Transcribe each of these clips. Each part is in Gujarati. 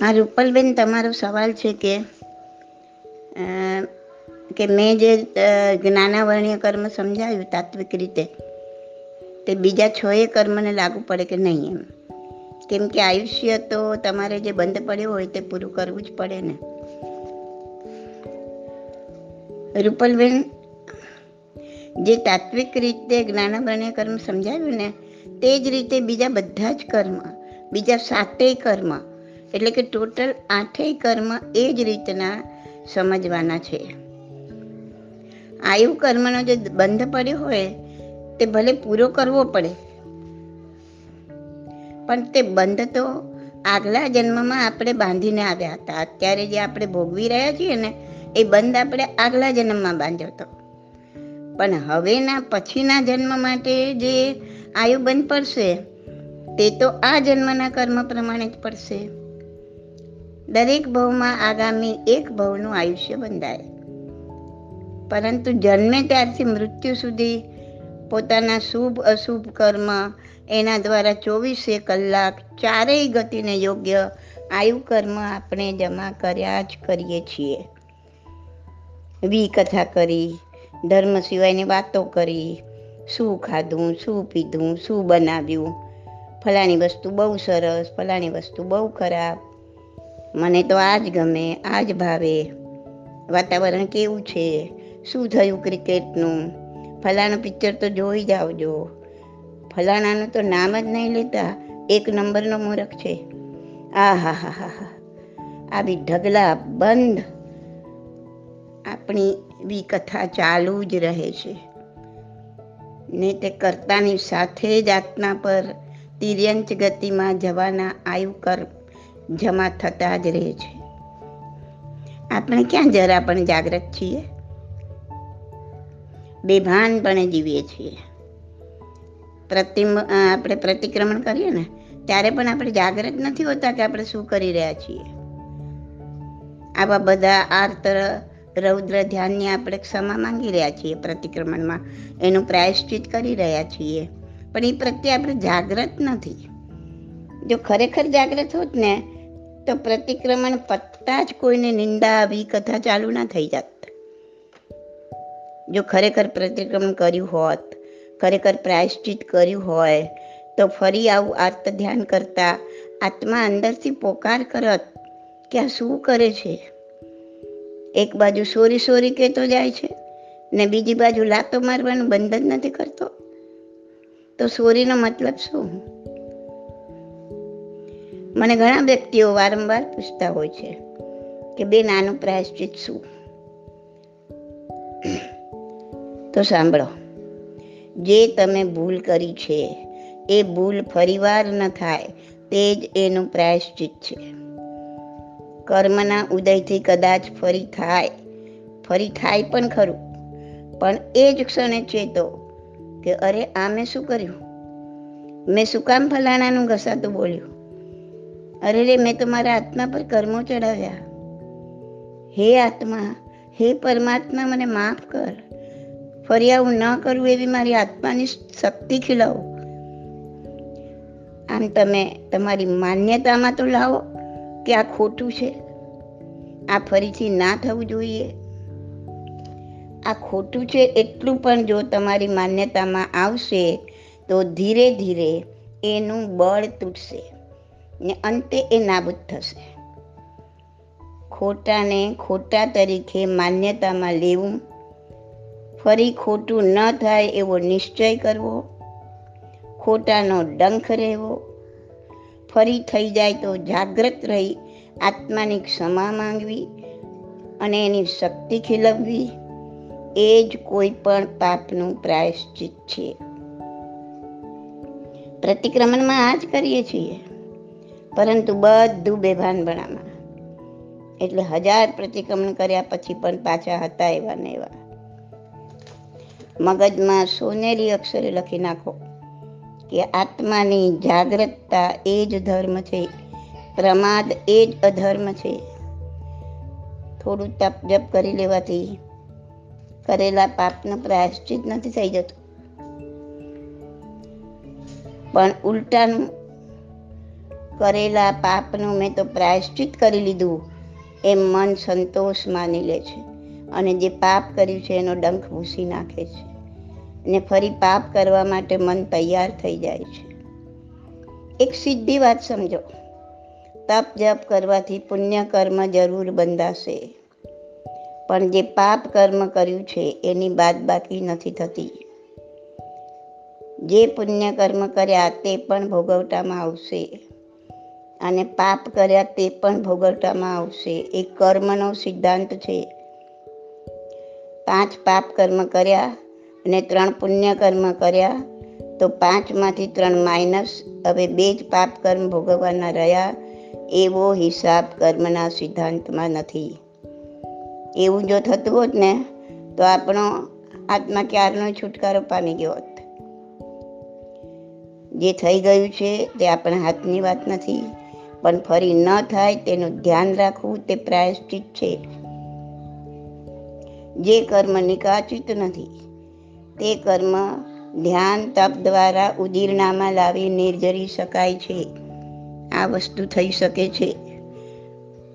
હા રૂપલબેન, તમારો સવાલ છે કે કે મેં જે જ્ઞાનાવર્ણીય કર્મ સમજાવ્યું તાત્વિક રીતે, તે બીજા છ એ કર્મને લાગુ પડે કે નહીં એમ? કેમ કે આયુષ્ય તો તમારે જે બંધ પડ્યું હોય તે પૂરું કરવું જ પડે ને. રૂપલબેન, જે તાત્વિક રીતે જ્ઞાનાવર્ણીય કર્મ સમજાવ્યું ને, તે જ રીતે બીજા બધા જ કર્મ, બીજા સાતેય કર્મ એટલે કે ટોટલ આઠેય કર્મ એ જ રીતના સમજવાના છે. આયુ કર્મનો જે બંધ પડ્યો હોય, તે ભલે પૂરો કરવો પડે, પણ તે બંધ તો આગલા જન્મમાં આપણે બાંધીને આવ્યા હતા. અત્યારે જે આપણે ભોગવી રહ્યા છીએ ને, એ બંધ આપણે આગલા જન્મમાં બાંધ્યો હતો. પણ હવેના પછીના જન્મ માટે જે આયુ બંધ પડશે, તે તો આ જન્મના કર્મ પ્રમાણે જ પડશે. દરેક ભવમાં આગામી એક ભવનું આયુષ્ય બંધાય. પરંતુ જન્મે ત્યારથી મૃત્યુ સુધી પોતાના શુભ અશુભ કર્મ એના દ્વારા ચોવીસે કલાક ચારેય ગતિને યોગ્ય આયુ કર્મ આપણે જમા કર્યા જ કરીએ છીએ. વી કથા કરી, ધર્મ સિવાયની વાતો કરી, શું ખાધું, શું પીધું, શું બનાવ્યું, ફલાણી વસ્તુ બહુ સરસ, ફલાણી વસ્તુ બહુ ખરાબ મને તો આ જ ગમે આ જ ભાવે. વાતાવરણ કેવું છે? શું થયું ક્રિકેટનું? ફલાણું પિક્ચર તો જોઈ જ આવજો. ફલાણાનું તો નામ જ નહીં લેતા, એક નંબરનો મૂરખ છે. આ હા હા હા હા આવી ઢગલા બંધ. આપણી બી કથા ચાલુ જ રહે છે. ને તે કરતાની સાથે જ આત્મા પર તિર્યંચ ગતિમાં જવાના આયુ કર જમા થતા જ રહે છે. આપણે ક્યાં જરા પણ જાગ્રત છીએ? બેભાનપણે જીવીએ છીએ. પ્રતિમ આપણે પ્રતિક્રમણ કરીએ ને, ત્યારે પણ આપણે જાગૃત નથી હોતા કે આપણે શું કરી રહ્યા છીએ. આવા બધા આર્તર, રૌદ્ર ધ્યાનની આપણે ક્ષમા માંગી રહ્યા છીએ પ્રતિક્રમણમાં. એનું પ્રાયશ્ચિત કરી રહ્યા છીએ. પણ એ પ્રત્યે આપણે જાગૃત નથી. જો ખરેખર જાગૃત હોત ને તો પ્રતિક્રમણ પત્તા જ કોઈને નિંદા આવી કથા ચાલુ ના થઈ જાત. જો ખરેખર પ્રતિક્રમણ કર્યું હોત, ખરેખર પ્રાયશ્ચિત કર્યું હોય, તો ફરી આવું આર્ત ધ્યાન કરતા આત્મા અંદરથી પોકાર કરત કે આ શું કરે છે? એક બાજુ સોરી સોરી કહેતો જાય છે ને બીજી બાજુ લાતો મારવાનું બંધ જ નથી કરતો. તો સોરીનો મતલબ શું? મને ઘણા વ્યક્તિઓ વારંવાર પૂછતા હોય છે કે બે નાનું પ્રાયશ્ચિત શું? તો સાંભળો. જે તમે ભૂલ કરી છે, એ ભૂલ ફરીવાર ન થાય, તે જ એનું પ્રાયશ્ચિત છે. કર્મના ઉદયથી કદાચ ફરી થાય ફરી થાય પણ ખરું. પણ એ જ ક્ષણે ચેતો કે અરે, આ મેં શું કર્યું? મેં શું કામ ફલાણાનું ઘસાતું બોલ્યું? અરે રે, મેં તો મારા આત્મા પર કર્મો ચડાવ્યા. હે આત્મા, હે પરમાત્મા, મને માફ કર. ફરી આવું ન કરવું એવી મારી આત્માની શક્તિ ખીલાવો. આમ તમે તમારી માન્યતામાં તો લાવો કે આ ખોટું છે. આ ફરીથી ના થવું જોઈએ. આ ખોટું છે એટલું પણ જો તમારી માન્યતામાં આવશે તો ધીરે ધીરે એનું બળ તૂટશે. ને અંતે એ નાબૂદ થશે. ખોટાને ખોટા તરીકે માન્યતામાં લેવું, ફરી ખોટું ન થાય એવો નિશ્ચય કરવો, ખોટાનો ડંખ રહેવો, ફરી થઈ જાય તો જાગ્રત રહી આત્માની ક્ષમા માંગવી અને એની શક્તિ ખીલવવી, એ જ કોઈ પણ પાપનું પ્રાયશ્ચિત છે. પ્રતિક્રમણમાં આ જ કરીએ છીએ. પરંતુ બધું બેભાન ભણામાં. એટલે હજાર પ્રતિક્રમણ કર્યા પછી પણ પાછા હતા એવા ને એવા. મગજમાં સોનેરી અક્ષરે લખી નાખો કે આત્માની જાગ્રતતા એ જ ધર્મ છે, પ્રમાદ એ જ અધર્મ છે. થોડું તપ જપ કરી લેવાથી કરેલા પાપનો પ્રાયશ્ચિત નથી થઈ જતું. પણ ઉલટાનું કરેલા પાપનું મેં તો પ્રાયશ્ચિત કરી લીધું. એમ મન સંતોષ માની લે છે અને જે પાપ કર્યું છે એનો ડંખ ભૂસી નાખે છે અને ફરી પાપ કરવા માટે મન તૈયાર થઈ જાય છે. એક સીધી વાત સમજો. તપ જપ કરવાથી પુણ્ય કર્મ જરૂર બંધાશે. પણ જે પાપ કર્મ કર્યું છે એની બાદ બાકી નથી થતી. જે પુણ્ય કર્મ કર્યા તે પણ ભોગવટામાં આવશે. અને પાપ કર્યા તે પણ ભોગવટામાં આવશે. એ કર્મનો સિદ્ધાંત છે. પાંચ પાપ કર્મ કર્યા અને ત્રણ પુણ્ય કર્મ કર્યા, તો પાંચમાંથી ત્રણ માઇનસ. હવે બે જ પાપ કર્મ ભોગવવાના રહ્યા, એવો હિસાબ કર્મના સિદ્ધાંતમાં નથી. એવું જો થતું હોત ને, તો આપણો આત્મા ક્યારનો છુટકારો પામી ગયો હોત? જે થઈ ગયું છે તે આપણા હાથની વાત નથી. પણ ફરી ન થાય તેનું ધ્યાન રાખવું તે પ્રાયશ્ચિત છે. જે કર્મ નિકાચિત નથી, તે કર્મ ધ્યાન તપ દ્વારા ઉદીરણામાં લાવી નિર્જરી શકાય છે. આ વસ્તુ થઈ શકે છે,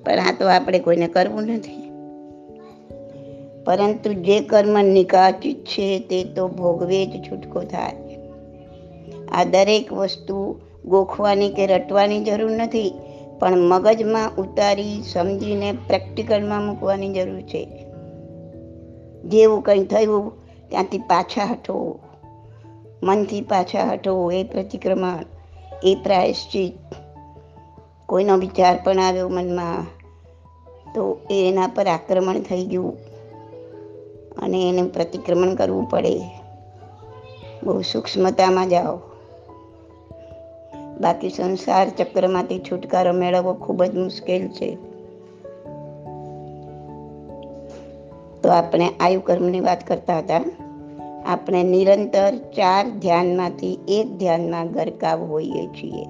પણ આ તો આપણે કોઈને કરવું નથી. પરંતુ જે કર્મ નિકાચિત છે તે તો ભોગવે જ છૂટકો થાય. આ દરેક વસ્તુ ગોખવાની કે રટવાની જરૂર નથી, પણ મગજમાં ઉતારી સમજીને પ્રેક્ટિકલમાં મૂકવાની જરૂર છે. જેવું કંઈ થયું, ત્યાંથી પાછા હટો. મનથી પાછા હટો, એ પ્રતિક્રમણ, એ પ્રાયશ્ચિત. કોઈનો વિચાર પણ આવ્યો મનમાં, તો એના પર આક્રમણ થઈ ગયું. અને એને પ્રતિક્રમણ કરવું પડે. બહુ સૂક્ષ્મતામાં જાઓ. બાકી સંસાર ચક્રમાંથી છુટકારો મેળવવો ખૂબ જ મુશ્કેલ છે. તો આપણે આયુ કર્મની વાત કરતા હતા. આપણે નિરંતર ચાર ધ્યાનમાંથી એક ધ્યાનમાં ગરકાવ હોઈએ છીએ.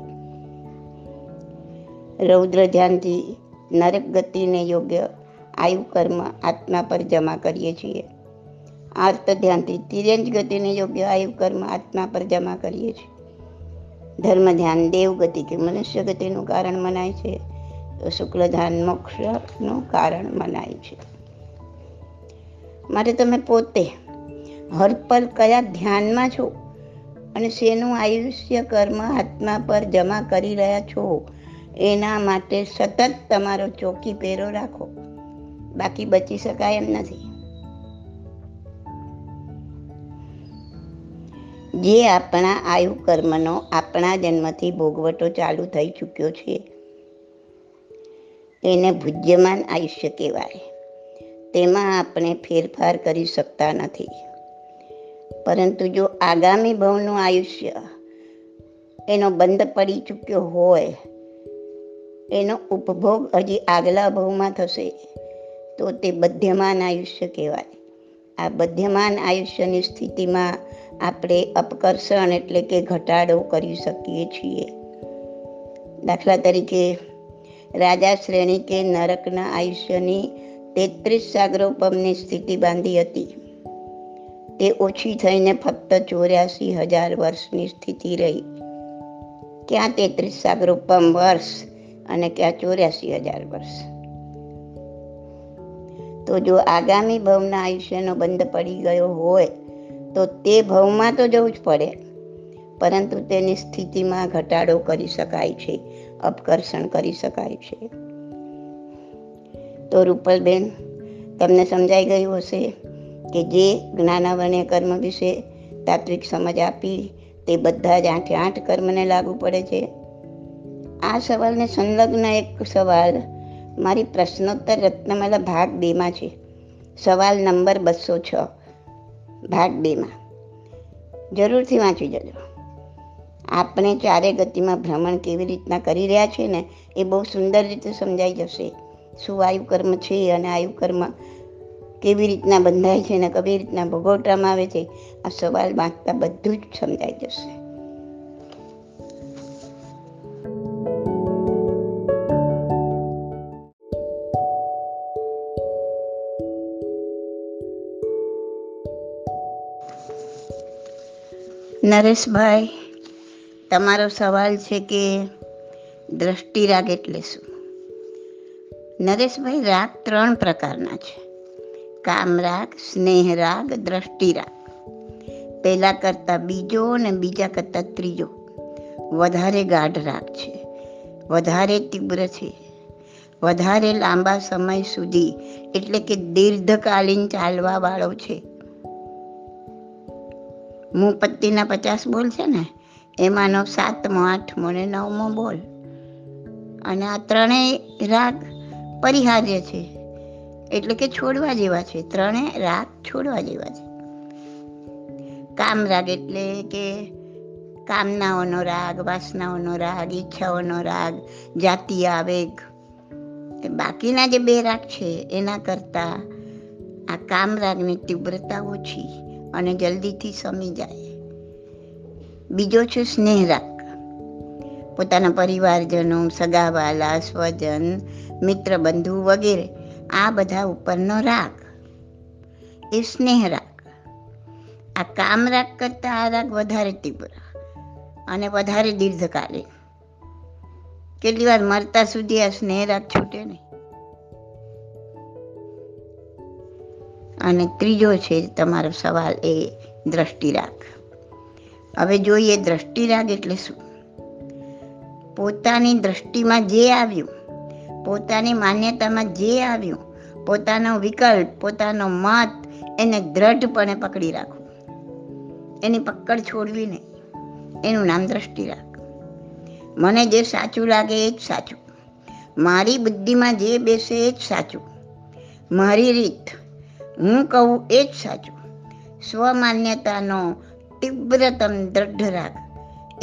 રૌદ્ર ધ્યાનથી નરક ગતિને યોગ્ય આયુ કર્મ આત્મા પર જમા કરીએ છીએ. આર્ત ધ્યાનથી તિર્યંજ ગતિને યોગ્ય આયુ કર્મ આત્મા પર જમા કરીએ છીએ. ધર્મ ધ્યાન દેવ ગતિ કે મનુષ્ય ગતિનું કારણ મનાય છે. શુક્લ ધ્યાન મોક્ષનું કારણ મનાય છે. માટે તમે પોતે હરપલ કયા ધ્યાનમાં છો? અને શેનું આયુષ્ય કર્મ આત્મા પર જમા કરી રહ્યા છો? એના માટે સતત તમારો ચોકી પહેરો રાખો. બાકી બચી શકાય એમ નથી. જે આપણા આયુ કર્મનો આપણા જન્મથી ભોગવટો ચાલુ થઈ ચૂક્યો છે એને ભુજ્યમાન આયુષ્ય કહેવાય. તેમાં આપણે ફેરફાર કરી શકતા નથી. પરંતુ જો આગામી ભવનું આયુષ્ય એનો બંધ પડી ચૂક્યો હોય, એનો ઉપભોગ હજી આગલા ભવમાં થશે, તો તે બધ્યમાન આયુષ્ય કહેવાય. આ બધ્યમાન આયુષ્યની સ્થિતિમાં આપણે અપકર્ષણ એટલે કે ઘટાડો કરી શકીએ છીએ. દાખલા તરીકે, રાજા શ્રેણી કે નરકના આયુષ્યની તેત્રીસ સાગરોપમની સ્થિતિ બાંધી હતી. તે ઓછી થઈને ફક્ત ચોર્યાસી હજાર વર્ષની સ્થિતિ રહી. ક્યાં તેત્રીસ સાગરોપમ વર્ષ અને ક્યાં ચોર્યાસી હજાર વર્ષ? તો જો આગામી ભવના આયુષ્યનો બંધ પડી ગયો હોય તો તે ભવમાં તો જવું જ પડે. પરંતુ તેની સ્થિતિમાં ઘટાડો કરી શકાય છે, અપકર્ષણ કરી શકાય છે. તો રૂપલબેન, તમને સમજાઈ ગયું હશે કે જે જ્ઞાનાવર્ણ્ય કર્મ વિશે તાત્વિક સમજ આપી તે બધા જ આઠે આઠ કર્મને લાગુ પડે છે? આ સવાલને સંલગ્ન એક સવાલ મારી પ્રશ્નોત્તર રત્નમાલા ભાગ બેમાં છે. સવાલ નંબર બસો છ. ભાગ બેમાં. જરૂરથી વાંચી જજો. આપણે ચારે ગતિમાં ભ્રમણ કેવી રીતના કરી રહ્યા છીએ ને, એ બહુ સુંદર રીતે સમજાઈ જશે. શું આયુ કર્મ છે અને આયુ કર્મ કેવી રીતના બંધાય છે અને કેવી રીતના ભોગવટામાં આવે છે? આ સવાલ વાંચતા બધું જ સમજાઈ જશે. નરેશભાઈ, તમારો સવાલ છે કે દ્રષ્ટિ રાગ એટલે શું? નરેશભાઈ, રાગ ત્રણ પ્રકારના છે. કામ રાગ, સ્નેહ રાગ, દ્રષ્ટિ રાગ. પહેલા કરતાં બીજો અને બીજા કરતાં ત્રીજો વધારે ગાઢ રાગ છે. વધારે તીવ્ર છે. વધારે લાંબા સમય સુધી, એટલે કે દીર્ઘકાલીન ચાલવાવાળો છે. મુપત્તિના પચાસ બોલ છે ને એમાંનો સાતમો, આઠમો ને નવમો બોલ. અને આ ત્રણેય રાગ પરિહાર્ય છે. એટલે કે છોડવા જેવા છે. ત્રણેય રાગ છોડવા જેવા છે. કામ રાગ એટલે કે કામનાઓનો રાગ, વાસનાઓનો રાગ, ઈચ્છાઓનો રાગ જાતીય આવેગ. બાકીના જે બે રાગ છે, એના કરતાં આ કામ રાગની તીવ્રતા ઓછી. અને જલ્દીથી સમી જાય. બીજો છે સ્નેહ રાખ પોતાના પરિવારજનો, સગાવાલા, સ્વજન, મિત્ર બંધુ વગેરે, આ બધા ઉપરનો રાગ. એ સ્નેહ રાગ. આ કામ રાગ કરતાં આ રાગ વધારે તીવ્ર અને વધારે દીર્ઘકાલીન. કેટલી વાર મરતા સુધી આ સ્નેહ રાગ છૂટે નહીં. અને ત્રીજો છે તમારો સવાલ એ દ્રષ્ટિ રાખ હવે જોઈએ દ્રષ્ટિ રાગ એટલે શું? પોતાની દ્રષ્ટિમાં જે આવ્યું, પોતાની માન્યતામાં જે આવ્યું, પોતાનો વિકલ્પ, પોતાનો મત એને દ્રઢપણે પકડી રાખવું. એની પકડ છોડવી નહીં. એનું નામ દ્રષ્ટિ રાખ મને જે સાચું લાગે એ જ સાચું. મારી બુદ્ધિમાં જે બેસે એ જ સાચું. મારી રીત હું કહું એ જ સાચું. સ્વમાન્યતાનો તીવ્રતમ દ્રઢ રાગ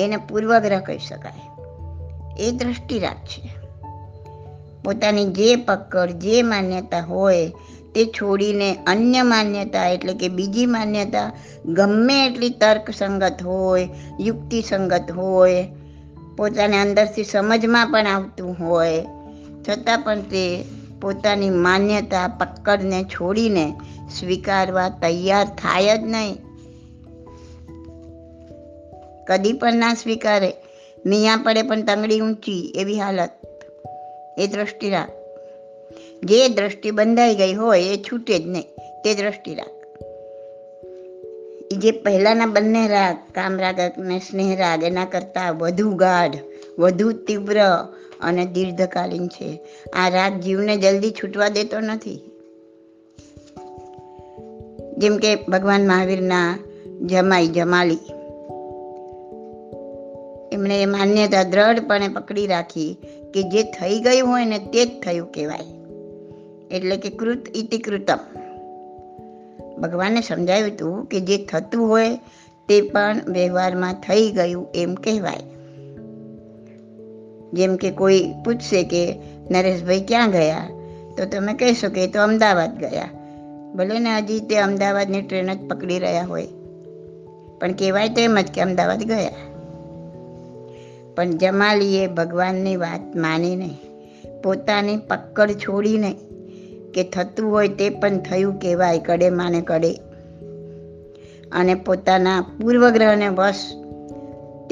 એને પૂર્વગ્રહ કહી શકાય. એ દ્રષ્ટિ રાગ છે. પોતાની જે પકડ, જે માન્યતા હોય તે છોડીને અન્ય માન્યતા એટલે કે બીજી માન્યતા ગમે એટલી તર્કસંગત હોય, યુક્તિસંગત હોય, પોતાને અંદરથી સમજમાં પણ આવતું હોય, છતાં પણ તે પોતાની માન્યતા પકડને છોડીને સ્વીકારવા તૈયાર થાય જ નહીં. કદી પણ ના સ્વીકારે. મિયા પડે પણ તંગડી ઊંચી એવી હાલત. એ દ્રષ્ટિ રાખ. જે દ્રષ્ટિ બંધાઈ ગઈ હોય એ છૂટે જ નહીં. તે દ્રષ્ટિ રાખ. જે પહેલાના બંને રાગ કામ રાગ અને સ્નેહ રાગ એના કરતાં વધુ ગાઢ, વધુ તીવ્ર અને દીર્ઘકાલીન છે. આ રાગ જીવને જલ્દી છૂટવા દેતો નથી. જેમ કે ભગવાન મહાવીરના જમાઈ જમાલી. એમણે માન્યતા દ્રઢપણે પકડી રાખી કે જે થઈ ગયું હોય ને તે જ થયું કહેવાય. એટલે કે કૃત ઇતિ કૃતમ. ભગવાને સમજાવ્યું હતું કે જે થતું હોય તે પણ વ્યવહારમાં થઈ ગયું એમ કહેવાય. જેમ કે કોઈ પૂછશે કે, નરેશભાઈ ક્યાં ગયા? તો તમે કહેશો કે તો અમદાવાદ ગયા. ભલે ને હજી તે અમદાવાદની ટ્રેન જ પકડી રહ્યા હોય. પણ કહેવાય તો એમ જ કે અમદાવાદ ગયા. પણ જમાલીએ ભગવાનની વાત માનીને પોતાની પકડ છોડીને કે થતું હોય તે પણ થયું કહેવાય, કડે માને કડે. અને પોતાના પૂર્વગ્રહને વશ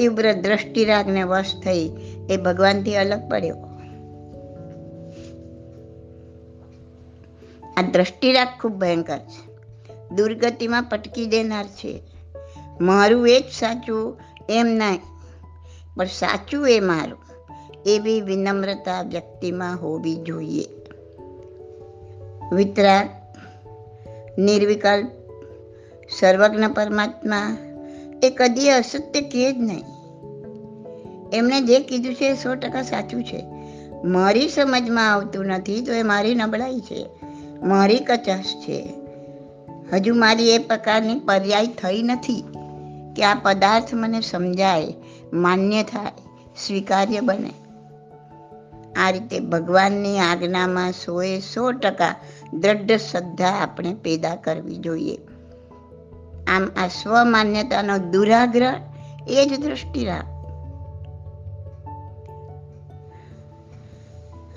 તીવ્ર દ્રષ્ટિરાગને વશ થઈ એ ભગવાનથી અલગ પડ્યો. આ દ્રષ્ટિરાગ ખૂબ ભયંકર છે. દુર્ગતિમાં પટકી દેનાર છે. મારું એ જ સાચું એમ નહીં, પણ સાચું એ મારું. એવી વિનમ્રતા વ્યક્તિમાં હોવી જોઈએ. વિતરાગ, નિર્વિકલ્પ, સર્વજ્ઞ પરમાત્મા એ કદી અસત્ય કહે જ નહીં. એમણે જે કીધું છે એ સો ટકા સાચું છે. મારી સમજમાં આવતું નથી તો એ મારી નબળાઈ છે. મારી કચાશ છે. હજુ મારી એ પ્રકારની પર્યાય થઈ નથી કે આ પદાર્થ મને સમજાય, માન્ય થાય, સ્વીકાર્ય બને. આ રીતે ભગવાનની આજ્ઞામાં સોએ સો ટકા દ્રઢ શ્રદ્ધા આપણે પેદા કરવી જોઈએ. આમ આ સ્વમાન્યતાનો દુરાગ્રહ એ જ દ્રષ્ટિ રાખ.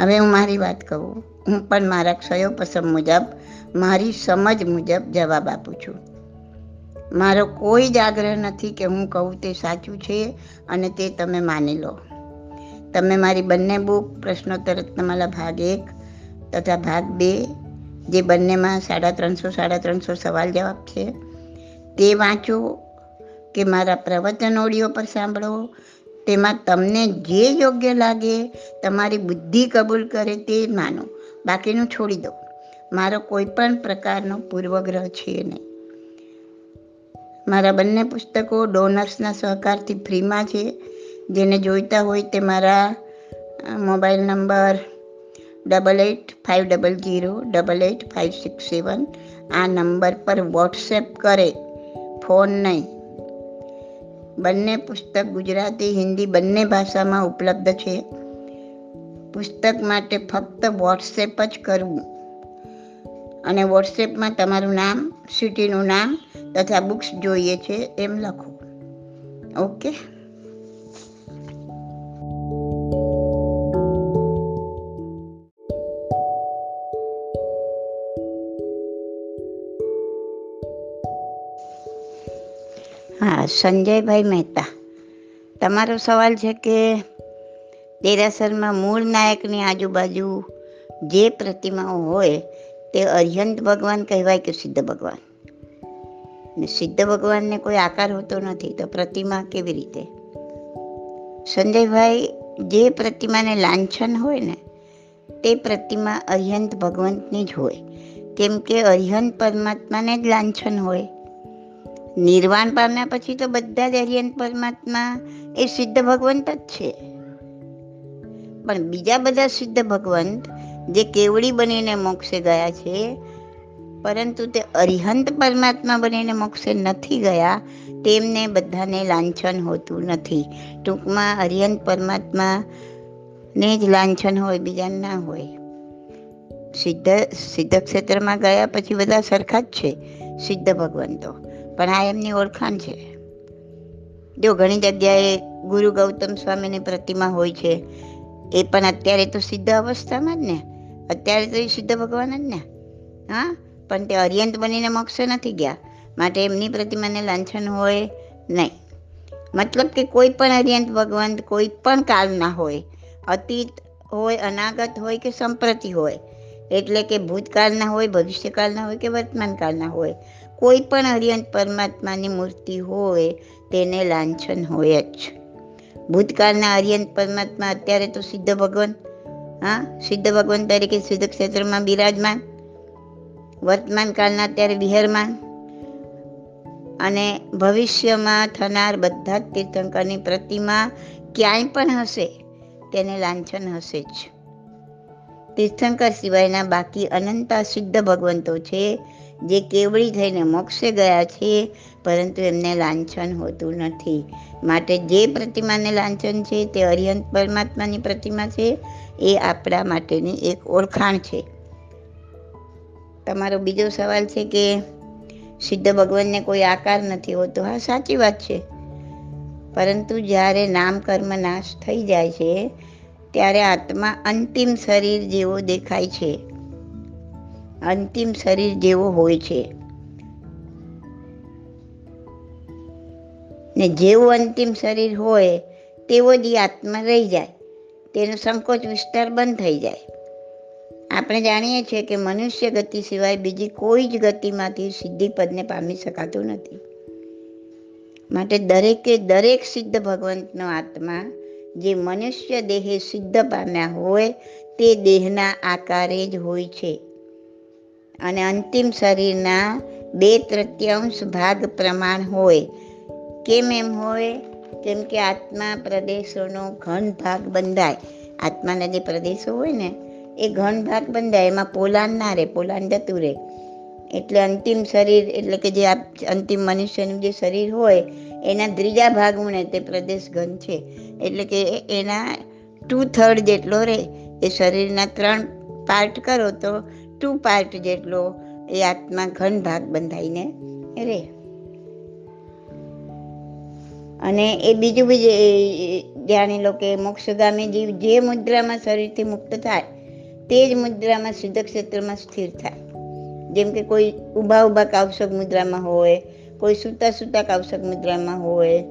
હવે હું મારી વાત કહું. હું પણ મારા ક્ષયો પસંદ મુજબ, મારી સમજ મુજબ જવાબ આપું છું. મારો કોઈ જ આગ્રહ નથી કે હું કહું તે સાચું છે અને તે તમે માની લો. તમે મારી બંને બુક, પ્રશ્નોત્તર તમારા ભાગ એક તથા ભાગ બે, જે બંનેમાં સાડા ત્રણસો સાડા ત્રણસો સવાલ જવાબ છે, તે વાંચો કે મારા પ્રવચન ઓડિયો પર સાંભળો તેમાં તમને જે યોગ્ય લાગે, તમારી બુદ્ધિ કબૂલ કરે તે માનો. બાકીનું છોડી દો. મારો કોઈ પણ પ્રકારનો પૂર્વગ્રહ છે નહીં. મારા બંને પુસ્તકો ડોનર્સના સહકારથી ફ્રીમાં છે. જેને જોઈતા હોય તે મારા mobile number double eight five double zero double eight five six seven આ નંબર પર વોટ્સએપ કરે. ફોન નહીં. બંને પુસ્તક ગુજરાતી, હિન્દી બંને ભાષામાં ઉપલબ્ધ છે. પુસ્તક માટે ફક્ત વોટ્સએપ જ કરવું. અને વોટ્સએપમાં તમારું નામ સિટીનું નામ તથા બુક્સ જોઈએ છે એમ લખો. ઓકે હા, સંજયભાઈ મહેતા. તમારો સવાલ છે કે દેરાસરમાં મૂળ નાયકની આજુબાજુ જે પ્રતિમાઓ હોય તે અર્યંત ભગવાન કહેવાય કે સિદ્ધ ભગવાન? ને સિદ્ધ ભગવાનને કોઈ આકાર હોતો નથી, તો પ્રતિમા કેવી રીતે? સંજયભાઈ, જે પ્રતિમાને લાંછન હોય ને, તે પ્રતિમા અર્યંત ભગવંતની જ હોય. કેમ કે અર્યંત પરમાત્માને જ લાંછન હોય. નિર્વાણ પામ્યા પછી તો બધા જ અર્યંત પરમાત્મા એ સિદ્ધ ભગવંત જ છે. પણ બીજા બધા સિદ્ધ ભગવંત જે કેવડી બનીને મોક્ષે ગયા છે, પરંતુ તે અરિહંત પરમાત્મા બનીને મોક્ષે નથી ગયા, તેમને બધાને લાંછન હોતું નથી. ટૂંકમાં અરિહંત પરમાત્મા ને જ લાંછન હોય બીજા ના હોય. સિદ્ધ સિદ્ધ ક્ષેત્રમાં ગયા પછી બધા સરખા જ છે, સિદ્ધ ભગવંતો. પણ આ એમની ઓળખાણ છે. જો ઘણી જગ્યાએ ગુરુ ગૌતમ સ્વામીની પ્રતિમા હોય છે, એ પણ અત્યારે તો સિદ્ધ અવસ્થામાં જ ને. અત્યારે તો એ સિદ્ધ ભગવાન જ ને. હા, પણ તે અર્યંત બનીને મોક્ષે નથી ગયા. માટે એમની પ્રતિમાને લાંછન હોય નહીં. મતલબ કે કોઈ પણ અર્યંત ભગવાન કોઈ પણ કાળના હોય, અતીત હોય, અનાગત હોય કે સંપ્રતિ હોય, એટલે કે ભૂતકાળના હોય, ભવિષ્યકાળના હોય કે વર્તમાનકાળના હોય કોઈ પણ અર્યંત પરમાત્માની મૂર્તિ હોય, તેને લાંછન હોય જ. ભૂતકાળના અર્યંત પરમાત્મા અત્યારે તો સિદ્ધ ભગવાન, હા, સિદ્ધ ભગવાન તરીકે સિદ્ધ ક્ષેત્રમાં બિરાજમાન, વર્તમાન કાળના અત્યારે વિહરમાન અને ભવિષ્યમાં થનાર બધા જ તીર્થંકરની પ્રતિમા ક્યાંય પણ હશે, તેને લાંછન હશે જ. તીર્થંકર સિવાયના બાકી અનંતા સિદ્ધ ભગવંતો છે જે કેવળી થઈને મોક્ષે ગયા છે, પરંતુ એમને લાંછન હોતું નથી. માટે જે પ્રતિમાને લાંછન છે, તે અરિહંત પરમાત્માની પ્રતિમા છે, એ આપણા માટેની એક ઓળખાણ છે. તમારો બીજો સવાલ છે કે સિદ્ધ ભગવાનને કોઈ આકાર નથી હોતો. હા, સાચી વાત છે. પરંતુ જ્યારે નામ કર્મ નાશ થઈ જાય છે, ત્યારે આત્મા અંતિમ શરીર જેવો દેખાય છે. અંતિમ શરીર જેવો હોય છે. ને જેવું અંતિમ શરીર હોય, તેવો જ આત્મા રહી જાય. તેનો સંકોચ વિસ્તાર બંધ થઈ જાય. આપણે જાણીએ છીએ કે મનુષ્ય ગતિ સિવાય બીજી કોઈ જ ગતિમાંથી સિદ્ધિ પદને પામી શકાતું નથી. માટે દરેકે દરેક સિદ્ધ ભગવંતનો આત્મા, જે મનુષ્ય દેહે સિદ્ધ પામ્યા હોય, તે દેહના આકારે જ હોય છે. અને અંતિમ શરીરના બે તૃતીયાંશ ભાગ પ્રમાણ હોય. કેમ એમ હોય? કેમ કે આત્મા પ્રદેશોનો ઘન ભાગ બંધાય. આત્માના જે પ્રદેશો હોય ને, એ ઘન ભાગ બંધાય. એમાં પોલાન ના રહે પોલાન જતું રહે. એટલે અંતિમ શરીર, એટલે કે જે અંતિમ મનુષ્યનું જે શરીર હોય, એના ત્રીજા ભાગ ઉણે તે પ્રદેશ ઘન છે. એટલે કે એના ટુ થર્ડ જેટલો રહે. એ શરીરના ત્રણ પાર્ટ કરો તો ટુ પાર્ટ જેટલો એ આત્મા ઘન ભાગ બંધાઈને રહે અને એ બીજું બીજું જાણી લો કે મોક્ષગામી જીવ જે મુદ્રામાં શરીરથી મુક્ત થાય, તે જ મુદ્રામાં શુદ્ધ ક્ષેત્રમાં સ્થિર થાય. જેમ કે કોઈ ઊભા ઊભા કાવશક મુદ્રામાં હોય, કોઈ સૂતા સૂતા કાવશક મુદ્રામાં હોય,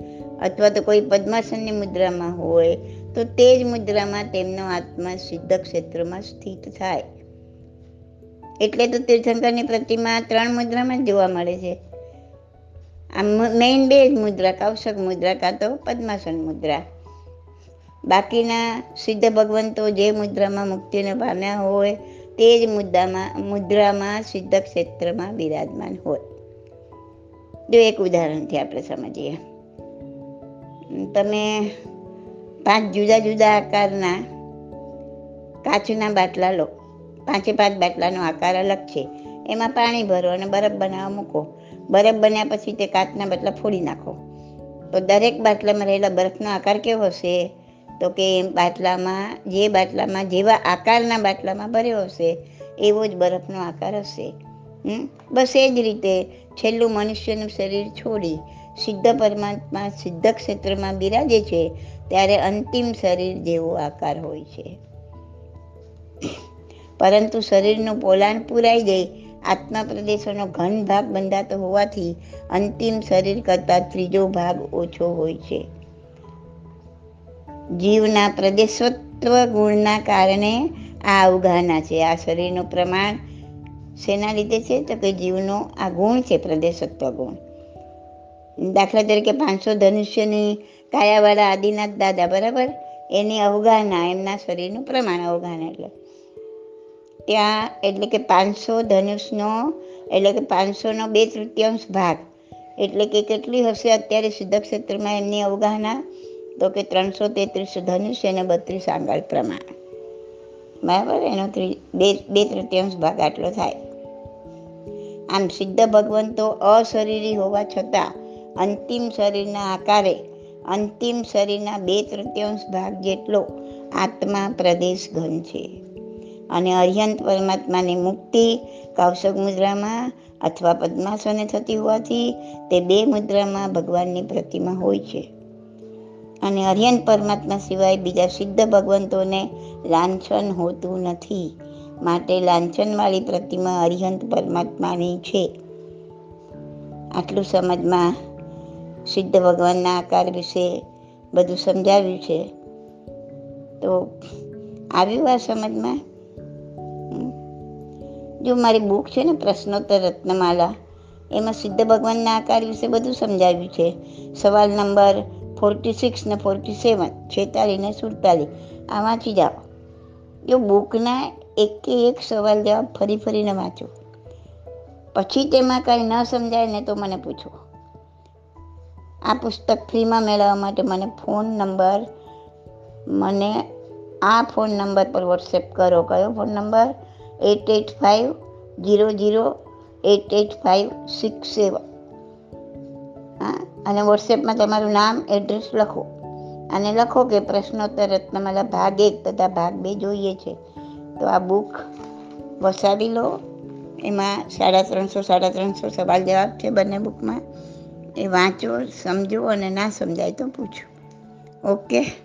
અથવા તો કોઈ પદ્માસનની મુદ્રામાં હોય, તો તે જ મુદ્રામાં તેમનો આત્મા સિદ્ધ ક્ષેત્રમાં સ્થિત થાય. એટલે તો તીર્થંકરની પ્રતિમા ત્રણ મુદ્રામાં જ જોવા મળે છે. આ મેઇન બે જ મુદ્રા, કૌશક મુદ્રા કાં તો પદ્માસન મુદ્રા. બાકીના સિદ્ધ ભગવંતો જે મુદ્રામાં મુક્તિને પામ્યા હોય, તે જ મુદ્દામાં, મુદ્રામાં સિદ્ધ ક્ષેત્રમાં બિરાજમાન હોય. જો એક ઉદાહરણથી આપણે સમજીએ. તમે પાંચ જુદા જુદા આકારના કાચના બાટલા લો. પાંચે પાંચ બાટલાનો આકાર અલગ છે. એમાં પાણી ભરો અને બરફ બનાવવા મૂકો. બરફ બન્યા પછી તે કાચના બાટલા ફોડી નાખો. તો દરેક બાટલામાં રહેલા બરફનો આકાર કેવો હશે? તો કે એમ બાટલામાં, જે બાટલામાં, જેવા આકારના બાટલામાં ભર્યો હશે, એવો જ બરફનો આકાર હશે. બસ એ જ રીતે છેલ્લું મનુષ્યનું શરીર છોડી સિદ્ધ પરમાત્મા સિદ્ધ ક્ષેત્રમાં બિરાજે છે, ત્યારે અંતિમ શરીર જેવો આકાર હોય છે. પરંતુ શરીરનું પોલાણ પૂરાઈ ગઈ. આત્મા પ્રદેશોનો ઘન ભાગ બંધાતો હોવાથી અંતિમ શરીર કરતાં ત્રીજો ભાગ ઓછો હોય છે. જીવના પ્રદેશત્વ ગુણના કારણે આ અવગાહના છે. આ શરીરનું પ્રમાણ શેના લીધે છે? તો કે જીવનો આ ગુણ છે, પ્રદેશત્વ ગુણ. દાખલા તરીકે પાંચસો ધનુષ્યની કાયાવાળા આદિનાથ દાદા, બરાબર? એની અવગાહના એમના શરીરનું પ્રમાણ અવગાહના એટલે. ત્યાં એટલે કે પાંચસો ધનુષનો, એટલે કે પાંચસોનો બે તૃતીયાંશ ભાગ. એટલે કે કેટલી હશે અત્યારે સિદ્ધ ક્ષેત્રમાં એમની અવગાહના તો કે ત્રણસો તેત્રીસ ધનુષ્ય અને બત્રીસ આંગળ પ્રમાણ. બરાબર? એનો બે બે તૃતીયાંશ ભાગ આટલો થાય. આમ સિદ્ધ ભગવંતો અશરીરી હોવા છતાં અંતિમ શરીરના આકારે, અંતિમ શરીરના બે તૃતીયાંશ ભાગ જેટલો આત્મા પ્રદેશ ઘન છે. અને અર્યંત પરમાત્માની મુક્તિ કૌશક મુદ્રામાં અથવા પદ્માસને થતી હોવાથી તે બે મુદ્રામાં ભગવાનની પ્રતિમા હોય છે. અને અર્યંત પરમાત્મા સિવાય બીજા સિદ્ધ ભગવંતોને લાંછન હોતું નથી. માટે લાંછનવાળી પ્રતિમા અરિહંત પરમાત્માની છે. આટલું સમજમાં સિદ્ધ ભગવાનના આકાર વિશે બધું સમજાવ્યું છે. તો આવ્યું આ સમજમાં? જો મારી બુક છે ને પ્રશ્નોત્તર રત્નમાલા, એમાં સિદ્ધ ભગવાનના આકાર વિશે બધું સમજાવ્યું છે. સવાલ નંબર ફોર્ટી સિક્સ ને ફોર્ટી સેવન છેતાલીસ ને સુડતાલીસ આ વાંચી જાઓ. જો બુકના એકે એક સવાલ જવાબ ફરી ફરીને વાંચો. પછી તેમાં કાંઈ ન સમજાય ને તો મને પૂછો. આ પુસ્તક ફ્રીમાં મેળવવા માટે મને ફોન નંબર, મને આ ફોન નંબર પર વોટ્સએપ કરો. કયો phone number? Eight eight five zero zero eight eight five six seven હા અને વોટ્સએપમાં તમારું નામ એડ્રેસ લખો. અને લખો કે પ્રશ્નોત્તર રત્નમાલા ભાગ, એક તથા ભાગ બે જોઈએ છે. તો આ બુક વસાવી લો. એમાં સાડા ત્રણસો સાડા ત્રણસો સવાલ જવાબ છે બંને બુકમાં એ વાંચો, સમજો અને ના સમજાય તો પૂછો. ઓકે